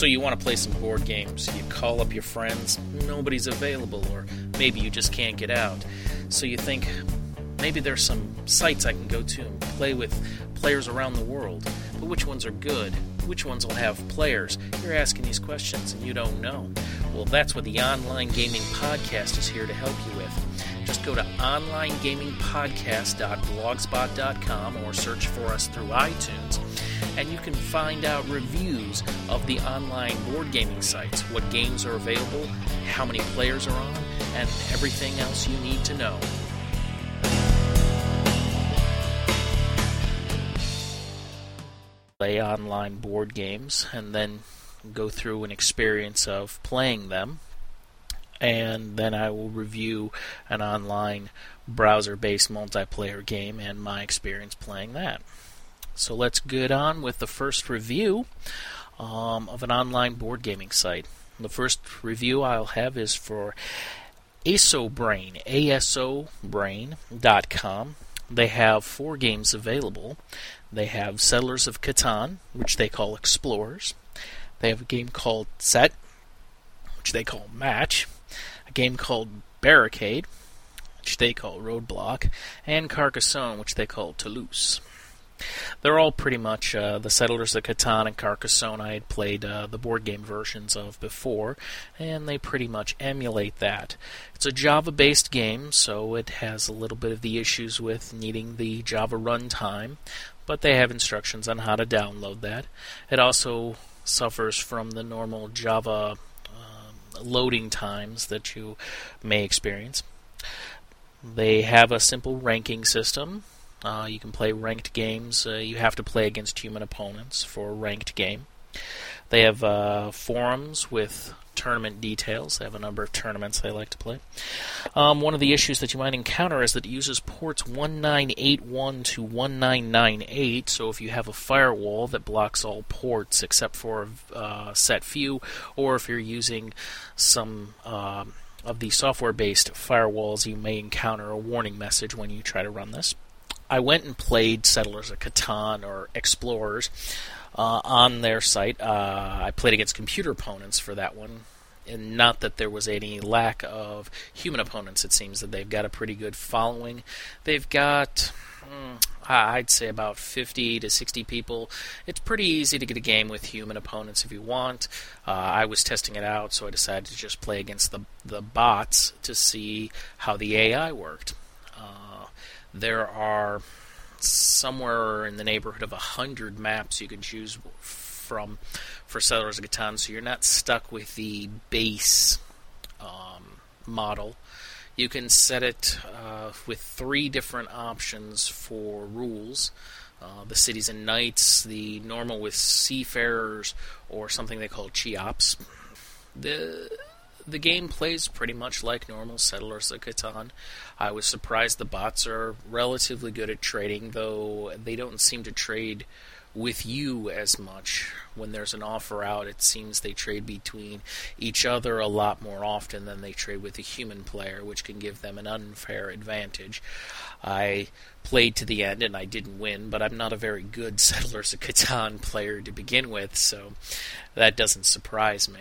So you want to play some board games. You call up your friends, nobody's available, or maybe you just can't get out. So you think, maybe there's some sites I can go to and play with players around the world. But which ones are good? Which ones will have players? You're asking these questions and you don't know. Well, that's what the Online Gaming Podcast is here to help you with. Just go to onlinegamingpodcast.blogspot.com or search for us through iTunes, and you can find out reviews of the online board gaming sites, what games are available, how many players are on, and everything else you need to know. Play online board games and then go through an experience of playing them and then I will review an online browser based multiplayer game and my experience playing that. So let's get on with the first review um, of an online board gaming site. The first review I'll have is for ASOBrain, ASOBrain.com. They have four games available. They have Settlers of Catan, which they call Explorers. They have a game called Set, which they call Match a game called Barricade, which they call Roadblock, and Carcassonne, which they call Toulouse. They're all pretty much uh, the Settlers of Catan and Carcassonne I had played uh, the board game versions of before, and they pretty much emulate that. It's a Java based game, so it has a little bit of the issues with needing the Java runtime, but they have instructions on how to download that. It also suffers from the normal Java loading times that you may experience. They have a simple ranking system. Uh, you can play ranked games. Uh, you have to play against human opponents for a ranked game. They have uh, forums with tournament details. They have a number of tournaments they like to play. Um, one of the issues that you might encounter is that it uses ports 1981 to 1998. So if you have a firewall that blocks all ports except for a uh, set few, or if you're using some uh, of the software-based firewalls, you may encounter a warning message when you try to run this. I went and played Settlers of Catan or Explorers uh, on their site. Uh, I played against computer opponents for that one, and not that there was any lack of human opponents. It seems that they've got a pretty good following. They've got. Mm, I'd say about 50 to 60 people. It's pretty easy to get a game with human opponents if you want. Uh, I was testing it out, so I decided to just play against the the bots to see how the AI worked. There are somewhere in the neighborhood of a hundred maps you can choose from for Settlers of Catan, so you're not stuck with the base um, model. You can set it uh, with three different options for rules. Uh, the cities and knights, the normal with seafarers, or something they call Cheops. The the game plays pretty much like normal Settlers of Catan. I was surprised the bots are relatively good at trading, though they don't seem to trade with you as much. When there's an offer out, it seems they trade between each other a lot more often than they trade with a human player, which can give them an unfair advantage. I played to the end and I didn't win, but I'm not a very good Settlers of Catan player to begin with, so that doesn't surprise me.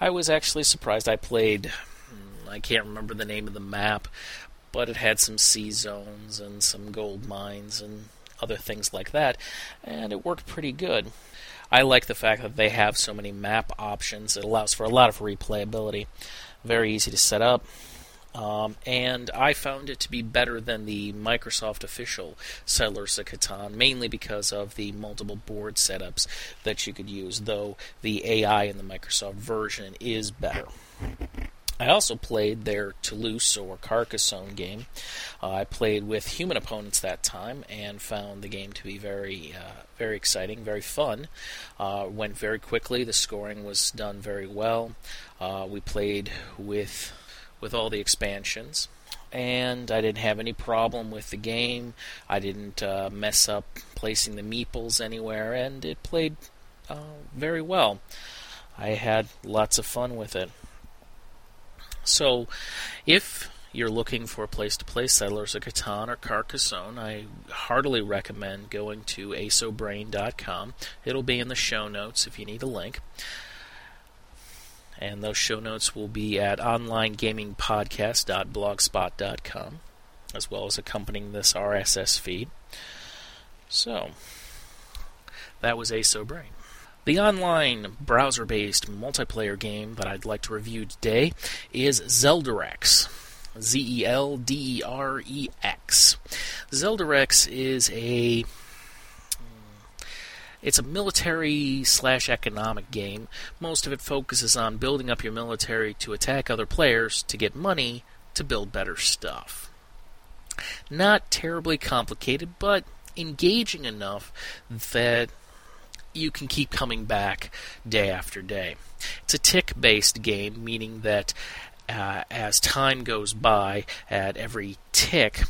I was actually surprised. I played, hmm, I can't remember the name of the map, but it had some sea zones and some gold mines and other things like that, and it worked pretty good. I like the fact that they have so many map options. It allows for a lot of replayability. Very easy to set up. Um, and I found it to be better than the Microsoft official Settlers of Catan, mainly because of the multiple board setups that you could use, though the AI in the Microsoft version is better. I also played their Toulouse or Carcassonne game. Uh, I played with human opponents that time and found the game to be very, uh, very exciting, very fun. Uh, went very quickly. The scoring was done very well. Uh, we played with with all the expansions. And I didn't have any problem with the game. I didn't uh, mess up placing the meeples anywhere, and it played uh, very well. I had lots of fun with it. So, if you're looking for a place to play Settlers of Catan or Carcassonne, I heartily recommend going to asobrain.com. It'll be in the show notes if you need a link. And those show notes will be at onlinegamingpodcast.blogspot.com, as well as accompanying this RSS feed. So, that was ASOBrain. The online browser based multiplayer game that I'd like to review today is Zelderex. Z E L D E R E X. Zelderex is a it's a military slash economic game. Most of it focuses on building up your military to attack other players to get money to build better stuff. Not terribly complicated, but engaging enough that you can keep coming back day after day. It's a tick based game, meaning that uh, as time goes by, at every tick,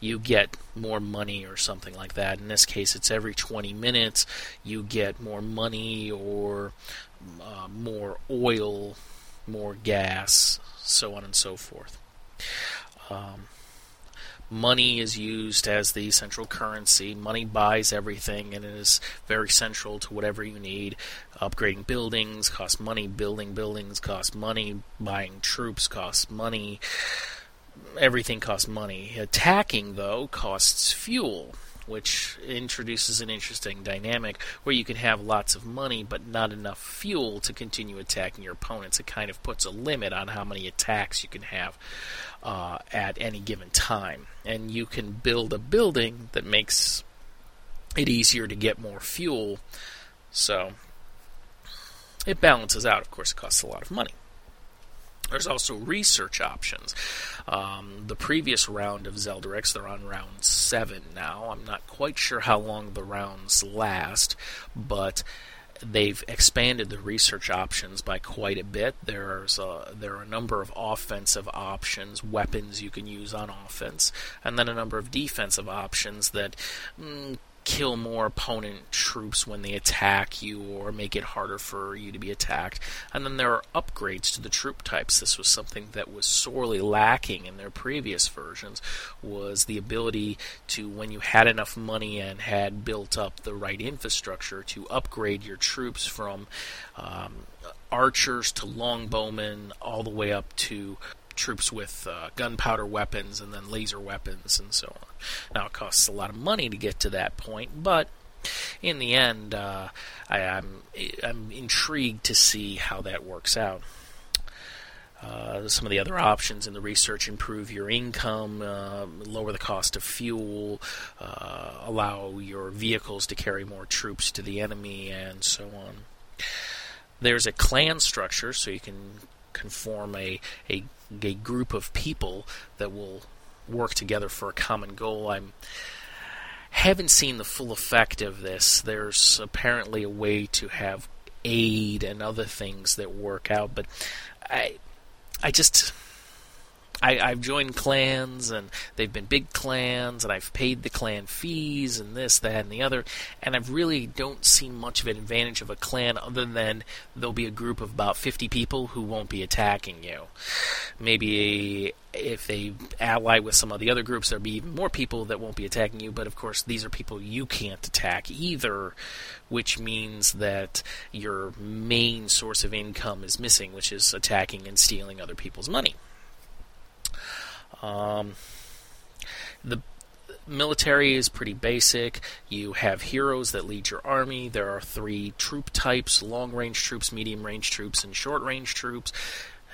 you get more money or something like that. In this case, it's every 20 minutes you get more money or uh, more oil, more gas, so on and so forth. Um, money is used as the central currency. Money buys everything and it is very central to whatever you need. Upgrading buildings costs money, building buildings costs money, buying troops costs money. Everything costs money. Attacking, though, costs fuel which introduces an interesting dynamic where you can have lots of money but not enough fuel to continue attacking your opponents. It kind of puts a limit on how many attacks you can have uh, at any given time. And you can build a building that makes it easier to get more fuel. So it balances out. Of course, it costs a lot of money. There's also research options. Um, the previous round of Zelderex, they're on round 7 now. I'm not quite sure how long the rounds last, but they've expanded the research options by quite a bit. There's a, there are a number of offensive options, weapons you can use on offense, and then a number of defensive options that mm, kill more opponent troops when they attack you or make it harder for you to be attacked. And then there are upgrades to the troop types. This was something that was sorely lacking in their previous versions was the ability to when you had enough money and had built up the right infrastructure to upgrade your troops from um, archers to longbowmen all the way up to troops with uh, gunpowder weapons and then laser weapons and so on. Now, it costs a lot of money to get to that point, but in the end, uh, I, am I'm, I'm intrigued to see how that works out. Uh, some of the other options in the research improve your income, uh, lower the cost of fuel, uh, allow your vehicles to carry more troops to the enemy, and so on. There's a clan structure, so you can conform a, a, a group of people that will work together for a common goal. I'm haven't seen the full effect of this. There's apparently a way to have aid and other things that work out, but I I just I, I've joined clans, and they've been big clans, and I've paid the clan fees, and this, that, and the other, and I really don't see much of an advantage of a clan other than there'll be a group of about 50 people who won't be attacking you. Maybe if they ally with some of the other groups, there'll be even more people that won't be attacking you, but of course, these are people you can't attack either, which means that your main source of income is missing, which is attacking and stealing other people's money. Um, the military is pretty basic. You have heroes that lead your army. There are three troop types long range troops, medium range troops, and short range troops.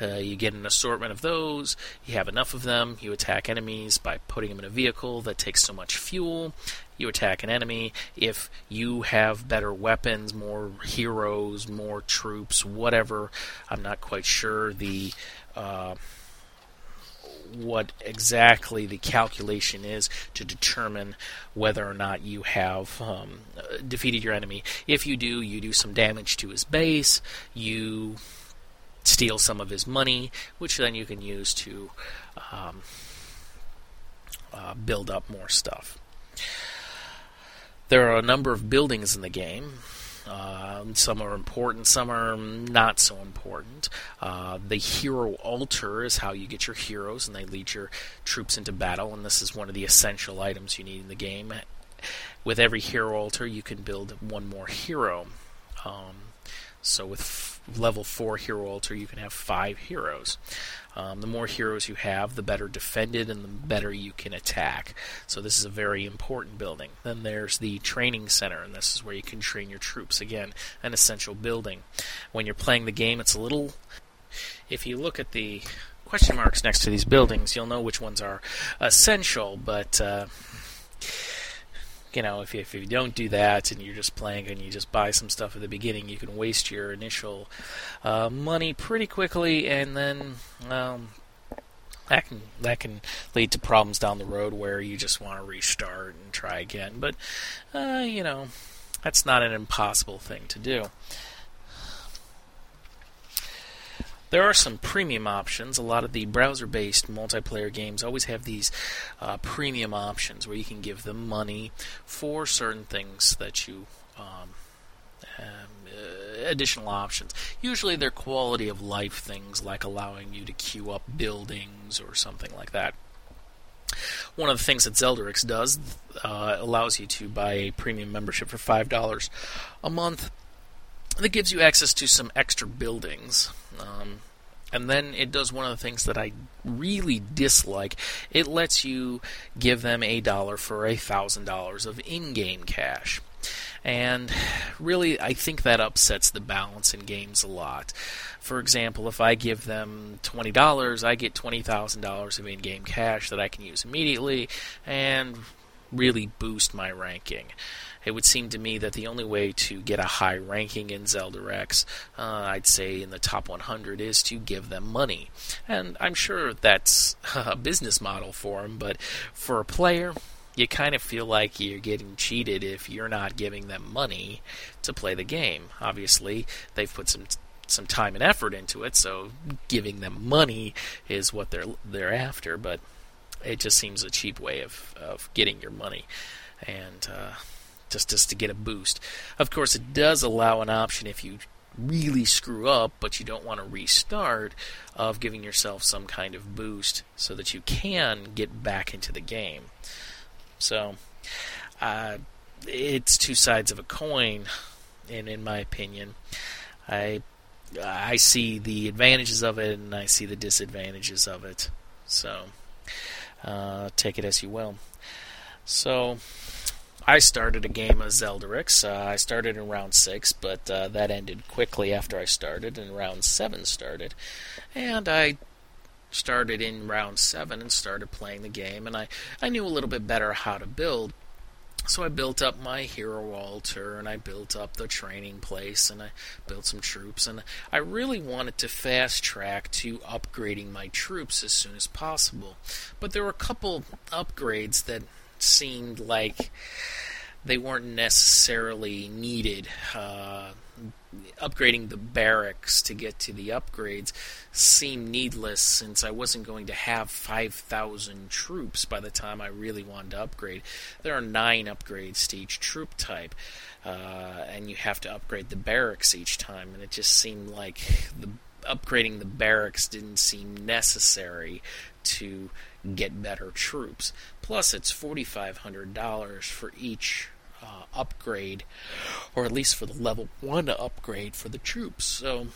Uh, you get an assortment of those. You have enough of them. You attack enemies by putting them in a vehicle that takes so much fuel. You attack an enemy. If you have better weapons, more heroes, more troops, whatever, I'm not quite sure. The. Uh, what exactly the calculation is to determine whether or not you have um, defeated your enemy. If you do, you do some damage to his base, you steal some of his money, which then you can use to um, uh, build up more stuff. There are a number of buildings in the game. Uh, some are important, some are not so important. Uh, the hero altar is how you get your heroes and they lead your troops into battle, and this is one of the essential items you need in the game. With every hero altar, you can build one more hero. Um, so with level 4 hero altar, you can have 5 heroes. Um, the more heroes you have, the better defended and the better you can attack. So this is a very important building. Then there's the training center, and this is where you can train your troops. Again, an essential building. When you're playing the game, it's a little. If you look at the question marks next to these buildings, you'll know which ones are essential, but. Uh, you know, if you, if you don't do that and you're just playing and you just buy some stuff at the beginning, you can waste your initial uh, money pretty quickly, and then um, that can that can lead to problems down the road where you just want to restart and try again. But uh, you know, that's not an impossible thing to do. There are some premium options. A lot of the browser based multiplayer games always have these uh, premium options where you can give them money for certain things that you. Um, um, uh, additional options. Usually they're quality of life things like allowing you to queue up buildings or something like that. One of the things that Zelderex does uh, allows you to buy a premium membership for $5 a month that gives you access to some extra buildings. Um, and then it does one of the things that I really dislike. It lets you give them a dollar for a thousand dollars of in-game cash. And really, I think that upsets the balance in games a lot. For example, if I give them $20, I get $20,000 of in game cash that I can use immediately and really boost my ranking it would seem to me that the only way to get a high ranking in Zelderex, uh, I'd say in the top 100, is to give them money. And I'm sure that's a business model for them, but for a player, you kind of feel like you're getting cheated if you're not giving them money to play the game. Obviously, they've put some some time and effort into it, so giving them money is what they're they're after. But it just seems a cheap way of of getting your money, and uh, just just to get a boost. Of course, it does allow an option if you really screw up, but you don't want to restart, of giving yourself some kind of boost so that you can get back into the game. So, uh, it's two sides of a coin, and in my opinion, I I see the advantages of it and I see the disadvantages of it. So, uh, take it as you will. So, I started a game of Zelderex. Uh, I started in round six, but uh, that ended quickly after I started, and round seven started. And I started in round seven and started playing the game, and I, I knew a little bit better how to build. So I built up my hero altar, and I built up the training place, and I built some troops, and I really wanted to fast track to upgrading my troops as soon as possible. But there were a couple upgrades that seemed like they weren't necessarily needed. Uh, upgrading the barracks to get to the upgrades seemed needless since I wasn't going to have 5,000 troops by the time I really wanted to upgrade. There are nine upgrades to each troop type, uh, and you have to upgrade the barracks each time, and it just seemed like the upgrading the barracks didn't seem necessary to get better troops. Plus, it's $4,500 for each uh, upgrade, or at least for the level 1 upgrade for the troops. So,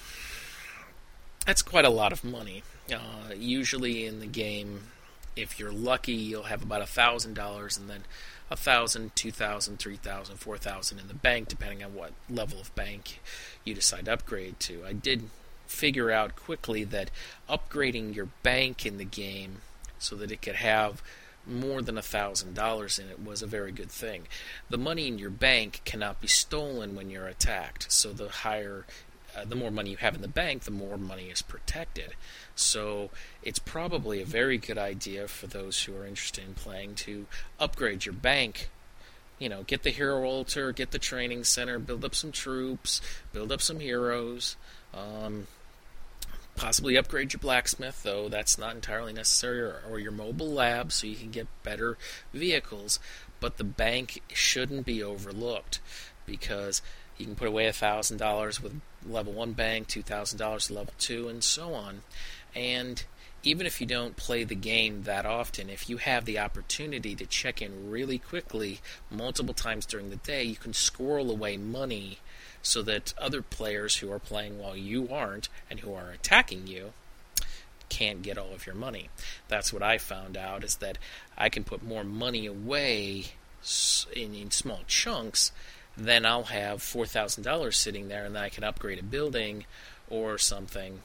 that's quite a lot of money. Uh, usually in the game, if you're lucky, you'll have about $1,000 and then a thousand, two thousand, three thousand, four thousand in the bank, depending on what level of bank you decide to upgrade to. I did figure out quickly that upgrading your bank in the game so that it could have more than a thousand dollars in it was a very good thing. The money in your bank cannot be stolen when you're attacked, so the higher uh, the more money you have in the bank, the more money is protected. So it's probably a very good idea for those who are interested in playing to upgrade your bank. You know, get the hero altar, get the training center, build up some troops, build up some heroes. Um, possibly upgrade your blacksmith, though that's not entirely necessary, or, or, your mobile lab so you can get better vehicles. But the bank shouldn't be overlooked because You can put away $1,000 with level 1 bank, $2,000 level 2, and so on. And even if you don't play the game that often, if you have the opportunity to check in really quickly multiple times during the day, you can squirrel away money so that other players who are playing while you aren't and who are attacking you can't get all of your money. That's what I found out is that I can put more money away in, in small chunks then I'll have $4,000 sitting there and then I can upgrade a building or something.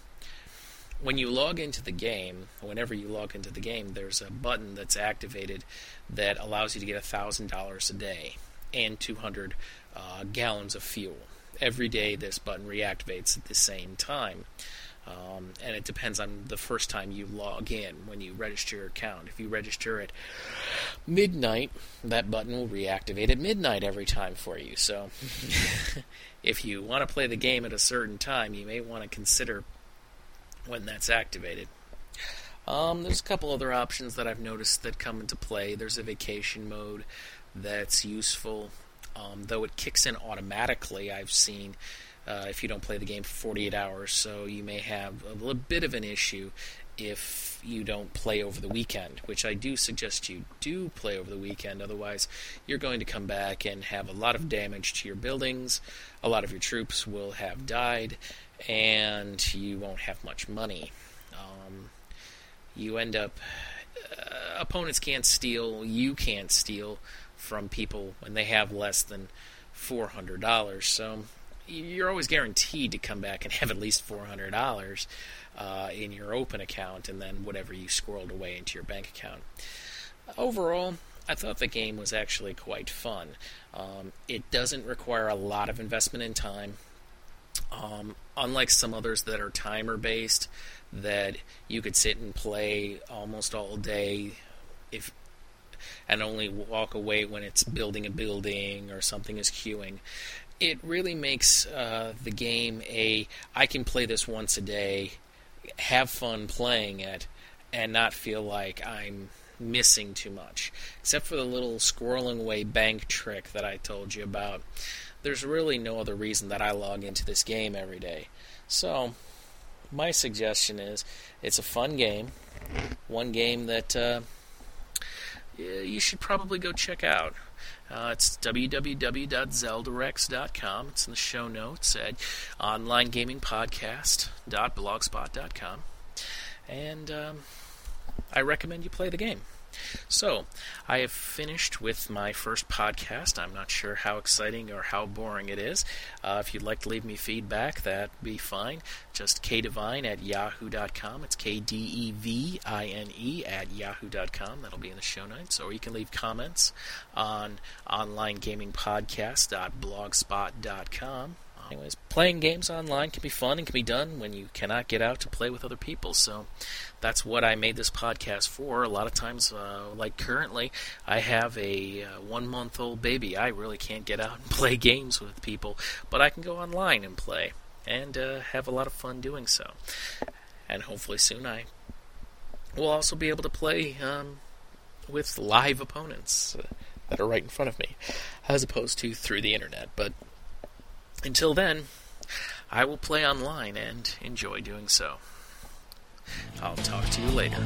When you log into the game, whenever you log into the game, there's a button that's activated that allows you to get $1,000 a day and 200 uh, gallons of fuel. Every day, this button reactivates at the same time. Um, and it depends on the first time you log in when you register your account. If you register at midnight, that button will reactivate at midnight every time for you. So, if you want to play the game at a certain time, you may want to consider when that's activated. Um, there's a couple other options that I've noticed that come into play. There's a vacation mode that's useful, um, though it kicks in automatically. I've seen uh, if you don't play the game for 48 hours. So you may have a little bit of an issue if you don't play over the weekend, which I do suggest you do play over the weekend. Otherwise, you're going to come back and have a lot of damage to your buildings. A lot of your troops will have died, and you won't have much money. Um, you end up. Uh, opponents can't steal, you can't steal from people when they have less than $400. So you're always guaranteed to come back and have at least four hundred dollars uh, in your open account, and then whatever you squirreled away into your bank account. Overall, I thought the game was actually quite fun. Um, it doesn't require a lot of investment in time. Um, unlike some others that are timer based, that you could sit and play almost all day if and only walk away when it's building a building or something is queuing it really makes uh, the game a I can play this once a day, have fun playing it, and not feel like I'm missing too much. Except for the little squirreling away bank trick that I told you about. There's really no other reason that I log into this game every day. So, my suggestion is it's a fun game, one game that uh, you should probably go check out. Uh, it's www.zelderex.com. It's in the show notes at onlinegamingpodcast.blogspot.com. And um, I recommend you play the game. So, I have finished with my first podcast. I'm not sure how exciting or how boring it is. Uh, if you'd like to leave me feedback, that'd be fine. Just kdevine at yahoo.com. It's K D E V I N E at yahoo.com. That'll be in the show notes. Or you can leave comments on onlinegamingpodcast.blogspot.com. Anyways, playing games online can be fun and can be done when you cannot get out to play with other people. So that's what I made this podcast for. A lot of times, uh, like currently, I have a uh, one month old baby. I really can't get out and play games with people, but I can go online and play and uh, have a lot of fun doing so. And hopefully soon I will also be able to play um, with live opponents uh, that are right in front of me, as opposed to through the internet. But until then, I will play online and enjoy doing so. I'll talk to you later.